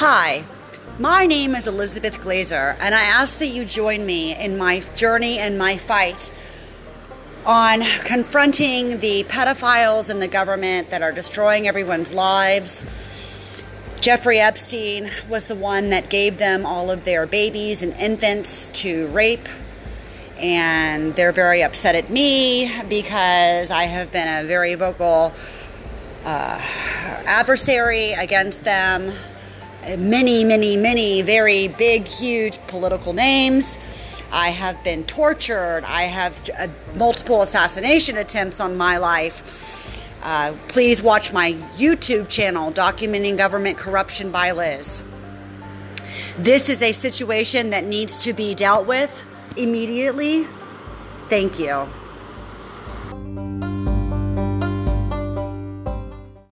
Hi, my name is Elizabeth Glazer, and I ask that you join me in my journey and my fight on confronting the pedophiles in the government that are destroying everyone's lives. Jeffrey Epstein was the one that gave them all of their babies and infants to rape. And they're very upset at me because I have been a very vocal uh, adversary against them many, many, many very big, huge political names. I have been tortured. I have uh, multiple assassination attempts on my life. Uh, please watch my YouTube channel, Documenting Government Corruption by Liz. This is a situation that needs to be dealt with immediately. Thank you.